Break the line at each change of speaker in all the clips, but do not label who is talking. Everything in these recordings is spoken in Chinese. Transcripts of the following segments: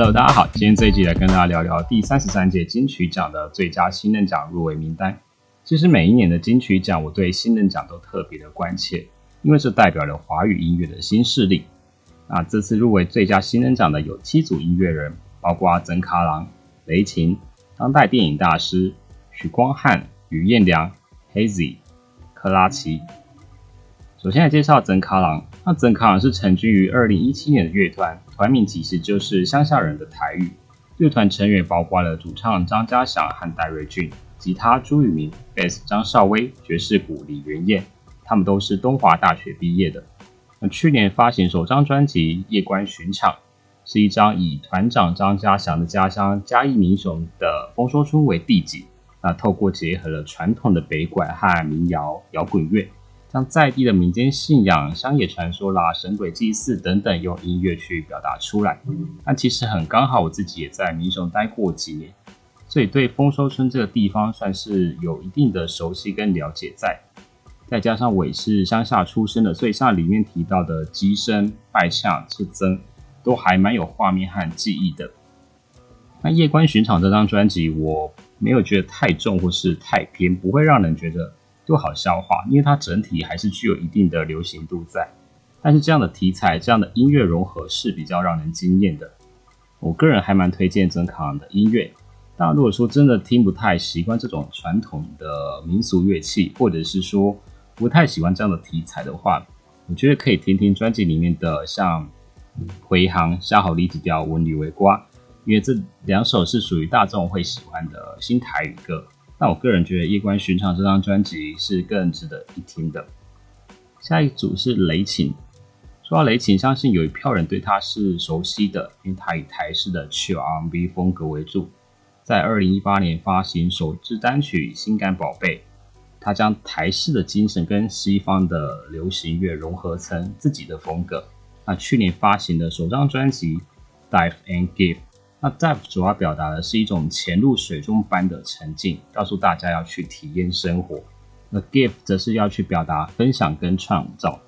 Hello，大家好，今天这一集来跟大家聊聊第三十三届金曲奖的最佳新人奖入围名单。其实每一年的金曲奖，我对新人奖都特别的关切，因为这代表了华语音乐的新势力。那这次入围最佳新人奖的有七组音乐人，包括曾卡郎、雷琴、当代电影大师许光汉、于彦良、Hazy、克拉奇。首先来介绍曾卡郎。那曾卡是成军于二零一七年的乐团，团名其实就是乡下人的台语。乐团成员包括了主唱张家祥和戴瑞俊，吉他朱宇明，贝斯张少威，爵士鼓李元燕。他们都是东华大学毕业的。那去年发行首张专辑《夜观巡场》，是一张以团长张家祥的家乡嘉义民雄的丰收村为地景，那透过结合了传统的北管和民谣摇滚乐。将在地的民间信仰、乡野传说啦、神鬼祭祀等等，用音乐去表达出来。那其实很刚好，我自己也在民雄待过几年，所以对丰收村这个地方算是有一定的熟悉跟了解在。再加上我也是乡下出生的，所以像里面提到的鸡声、拜相、是曾，都还蛮有画面和记忆的。那夜观巡场这张专辑，我没有觉得太重或是太偏，不会让人觉得。都好消化，因为它整体还是具有一定的流行度在。但是这样的题材、这样的音乐融合是比较让人惊艳的。我个人还蛮推荐曾卡的音乐。但如果说真的听不太习惯这种传统的民俗乐器，或者是说不太喜欢这样的题材的话，我觉得可以听听专辑里面的像《回航》《下好离子调》《文女为瓜》，因为这两首是属于大众会喜欢的新台语歌。那我个人觉得《夜观寻常》这张专辑是更值得一听的。下一组是雷琴。说到雷琴，相信有一票人对他是熟悉的，因为他以台式的 Chill R&B 风格为主。在二零一八年发行首支单曲《心肝宝贝》，他将台式的精神跟西方的流行乐融合成自己的风格。那去年发行的首张专辑《Dive and Give》。那 dive 主要表达的是一种潜入水中般的沉浸，告诉大家要去体验生活。那 give 则是要去表达分享跟创造。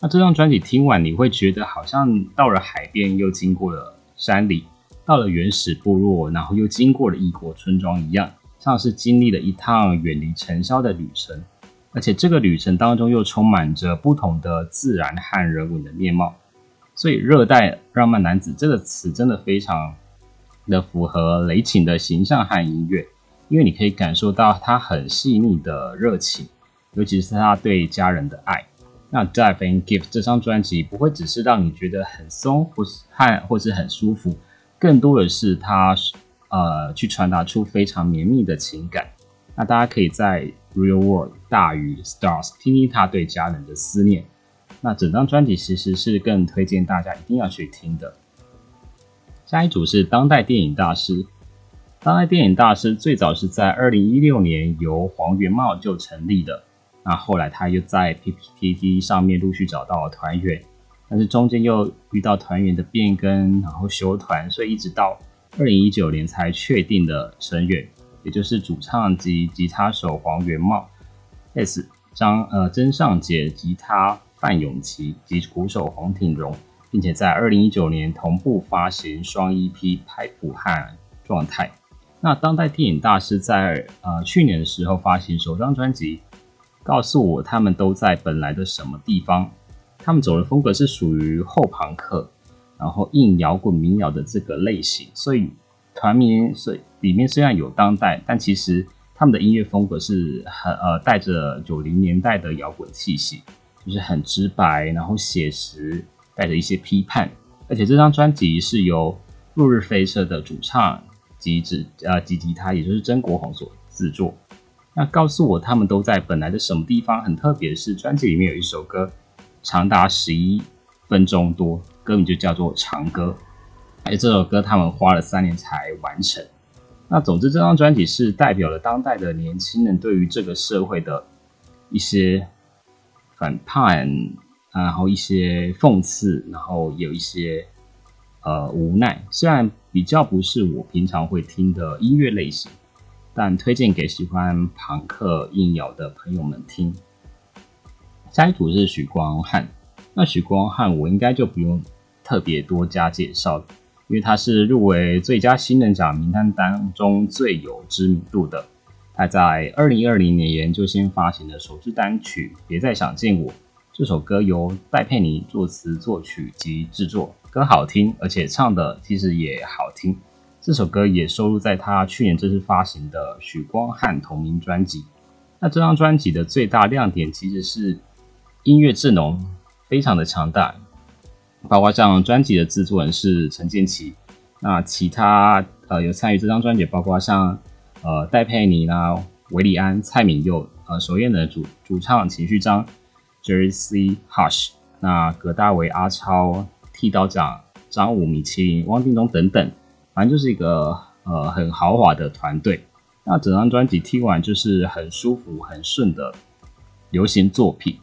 那这张专辑听完，你会觉得好像到了海边，又经过了山里，到了原始部落，然后又经过了异国村庄一样，像是经历了一趟远离尘嚣的旅程。而且这个旅程当中又充满着不同的自然和人文的面貌。所以“热带浪漫男子”这个词真的非常。的符合雷琴的形象和音乐，因为你可以感受到他很细腻的热情，尤其是他对家人的爱。那《Dive and Give》这张专辑不会只是让你觉得很松或是或是很舒服，更多的是他呃去传达出非常绵密的情感。那大家可以在《Real World》大于《Stars》听听他对家人的思念。那整张专辑其实是更推荐大家一定要去听的。下一组是当代电影大师。当代电影大师最早是在二零一六年由黄元茂就成立的，那后来他又在 PPTT 上面陆续找到了团员，但是中间又遇到团员的变更，然后休团，所以一直到二零一九年才确定的成员，也就是主唱及吉他手黄元茂，S 张呃曾尚杰吉他范永琪及鼓手黄挺荣。并且在二零一九年同步发行双 EP《拍谱》和《状态》。那当代电影大师在呃去年的时候发行首张专辑，告诉我他们都在本来的什么地方。他们走的风格是属于后朋克，然后硬摇滚民谣的这个类型。所以团名是里面虽然有当代，但其实他们的音乐风格是很呃带着九零年代的摇滚气息，就是很直白，然后写实。带着一些批判，而且这张专辑是由落日飞车的主唱及指呃及吉他，也就是曾国宏所制作。那告诉我他们都在本来的什么地方？很特别的是，专辑里面有一首歌长达十一分钟多，歌名就叫做《长歌》。而这首歌他们花了三年才完成。那总之，这张专辑是代表了当代的年轻人对于这个社会的一些反叛。然后一些讽刺，然后有一些呃无奈。虽然比较不是我平常会听的音乐类型，但推荐给喜欢朋克硬摇的朋友们听。下一组是许光汉，那许光汉我应该就不用特别多加介绍，因为他是入围最佳新人奖名单当中最有知名度的。他在二零二零年研究先发行的首支单曲《别再想见我》，这首歌由戴佩妮作词作曲及制作，歌好听，而且唱的其实也好听。这首歌也收录在他去年正式发行的许光汉同名专辑。那这张专辑的最大亮点其实是音乐阵容非常的强大，包括像专辑的制作人是陈建奇，那其他呃有参与这张专辑，包括像呃戴佩妮啦、韦礼安、蔡敏佑、呃首演的主主唱情绪章、Jersey Hush、那葛大为、阿超、剃刀奖、张武、米其林、汪定中等等，反正就是一个呃很豪华的团队。那整张专辑听完就是很舒服、很顺的流行作品。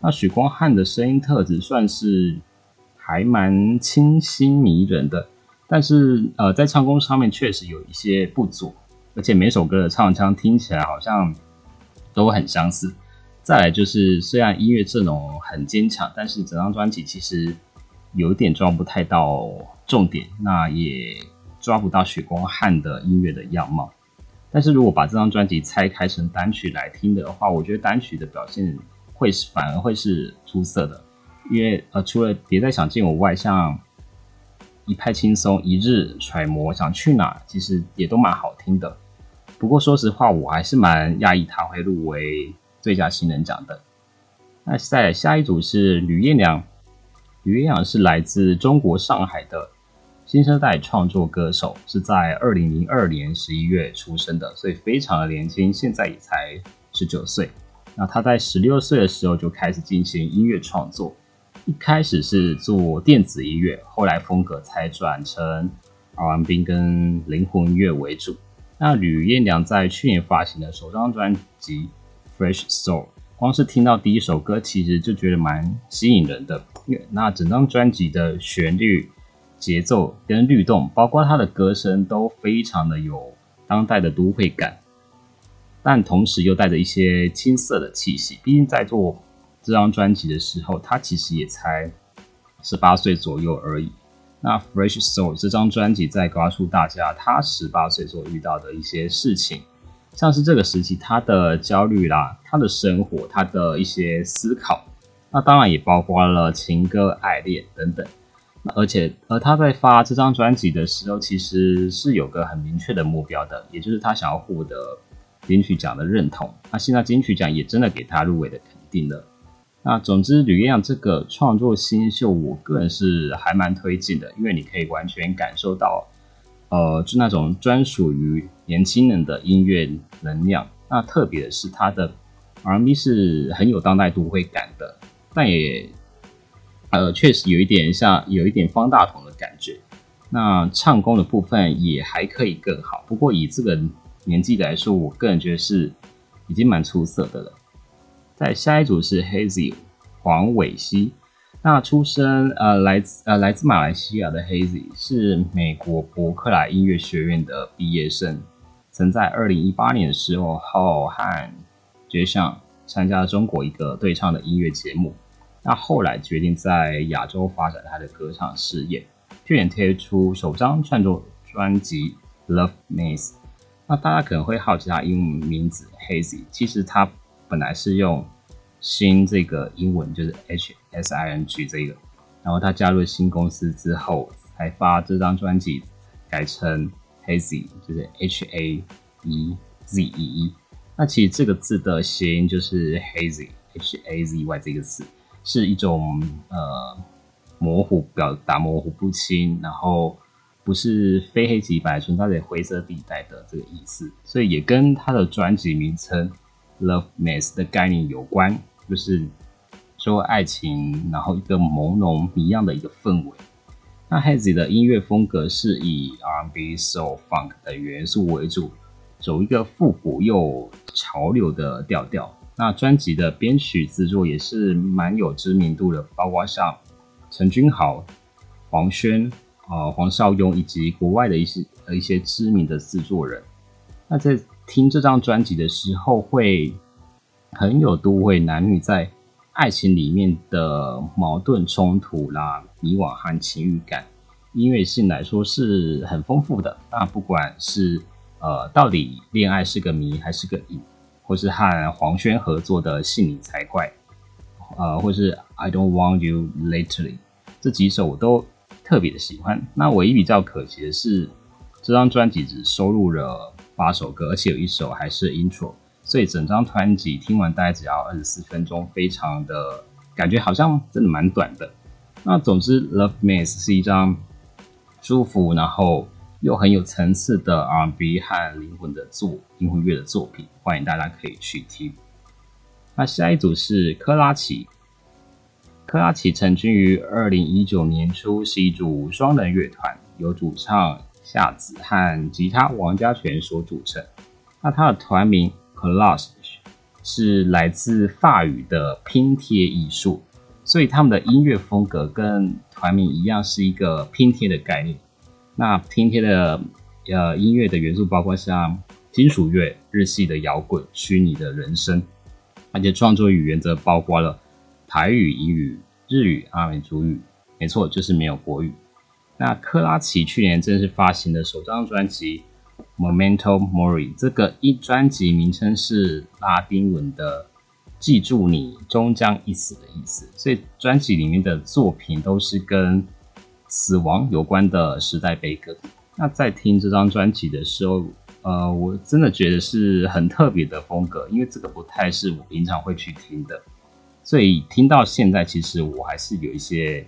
那许光汉的声音特质算是还蛮清新迷人的，但是呃，在唱功上面确实有一些不足，而且每首歌的唱腔听起来好像都很相似。再来就是，虽然音乐阵容很坚强，但是整张专辑其实有点抓不太到重点，那也抓不到许光汉的音乐的样貌。但是如果把这张专辑拆开成单曲来听的话，我觉得单曲的表现会是反而会是出色的，因为呃除了别再想见我外，像一派轻松、一日揣摩、想去哪，其实也都蛮好听的。不过说实话，我还是蛮讶异他会入围最佳新人奖的。那在下一组是吕彦良，吕彦良是来自中国上海的。新生代创作歌手是在二零零二年十一月出生的，所以非常的年轻，现在也才十九岁。那他在十六岁的时候就开始进行音乐创作，一开始是做电子音乐，后来风格才转成 R&B 跟灵魂音乐为主。那吕彦良在去年发行的首张专辑《Fresh Soul》，光是听到第一首歌，其实就觉得蛮吸引人的。那整张专辑的旋律。节奏跟律动，包括他的歌声都非常的有当代的都会感，但同时又带着一些青涩的气息。毕竟在做这张专辑的时候，他其实也才十八岁左右而已。那《Fresh Soul》这张专辑在告诉大家他十八岁所遇到的一些事情，像是这个时期他的焦虑啦，他的生活，他的一些思考。那当然也包括了情歌、爱恋等等。而且，而他在发这张专辑的时候，其实是有个很明确的目标的，也就是他想要获得金曲奖的认同。那现在金曲奖也真的给他入围的肯定了。那总之，吕彦阳这个创作新秀，我个人是还蛮推荐的，因为你可以完全感受到，呃，就那种专属于年轻人的音乐能量。那特别的是，他的 R&B 是很有当代都会感的，但也。呃，确实有一点像，有一点方大同的感觉。那唱功的部分也还可以更好，不过以这个年纪来说，我个人觉得是已经蛮出色的了。在下一组是 Hazy 黄伟熙，那出生呃来自呃来自马来西亚的 Hazy 是美国伯克莱音乐学院的毕业生，曾在二零一八年的时候浩和绝唱参加了中国一个对唱的音乐节目。那后来决定在亚洲发展他的歌唱事业，去年推出首张创作专辑《Love Maze》。那大家可能会好奇他英文名字 Hazy，其实他本来是用新这个英文，就是 H S I N G 这个，然后他加入新公司之后，才发这张专辑改成 Hazy，就是 H A E Z E E。那其实这个字的谐音就是 Hazy，H A Z Y 这个字。是一种呃模糊表达模糊不清，然后不是非黑即白，存在着灰色地带的这个意思，所以也跟他的专辑名称 Love Mess 的概念有关，就是说爱情，然后一个朦胧一样的一个氛围。那 Hazy 的音乐风格是以 R&B、Soul、Funk 的元素为主，走一个复古又潮流的调调。那专辑的编曲制作也是蛮有知名度的，包括像陈君豪、黄轩、啊黄少雍以及国外的一些呃一些知名的制作人。那在听这张专辑的时候，会很有都会男女在爱情里面的矛盾冲突啦、迷惘和情欲感，音乐性来说是很丰富的。那不管是呃到底恋爱是个谜还是个瘾，或是和黄轩合作的信你才怪，呃，或是 I don't want you lately 这几首我都特别的喜欢。那唯一比较可惜的是，这张专辑只收录了八首歌，而且有一首还是 intro，所以整张专辑听完大概只要二十四分钟，非常的感觉好像真的蛮短的。那总之，Love Maze 是一张舒服，然后又很有层次的 R&B 和灵魂的作灵魂乐的作品，欢迎大家可以去听。那下一组是科拉奇，科拉奇成军于二零一九年初，是一组双人乐团，由主唱夏子和吉他王家全所组成。那他的团名 Collage 是来自法语的拼贴艺术。所以他们的音乐风格跟团名一样，是一个拼贴的概念。那拼贴的呃音乐的元素包括像金属乐、日系的摇滚、虚拟的人声，而且创作语言则包括了台语、英语、日语、阿美族语。没错，就是没有国语。那克拉奇去年正式发行的首张专辑《Momento Mori》，这个一专辑名称是拉丁文的。记住你终将一死的意思，所以专辑里面的作品都是跟死亡有关的时代悲歌。那在听这张专辑的时候，呃，我真的觉得是很特别的风格，因为这个不太是我平常会去听的，所以听到现在，其实我还是有一些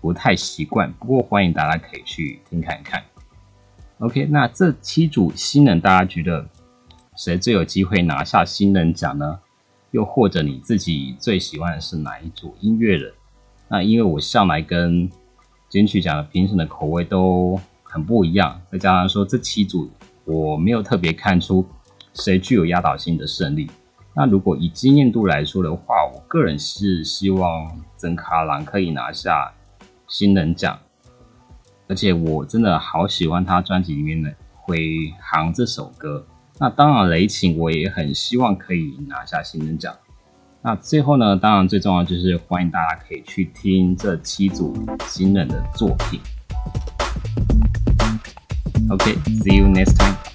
不太习惯。不过欢迎大家可以去听看看。OK，那这七组新人，大家觉得谁最有机会拿下新人奖呢？又或者你自己最喜欢的是哪一组音乐人？那因为我向来跟金曲奖的评审的口味都很不一样，再加上说这七组我没有特别看出谁具有压倒性的胜利。那如果以经验度来说的话，我个人是希望曾卡郎可以拿下新人奖，而且我真的好喜欢他专辑里面的《回航》这首歌。那当然，雷晴我也很希望可以拿下新人奖。那最后呢，当然最重要就是欢迎大家可以去听这七组新人的作品。OK，see you next time。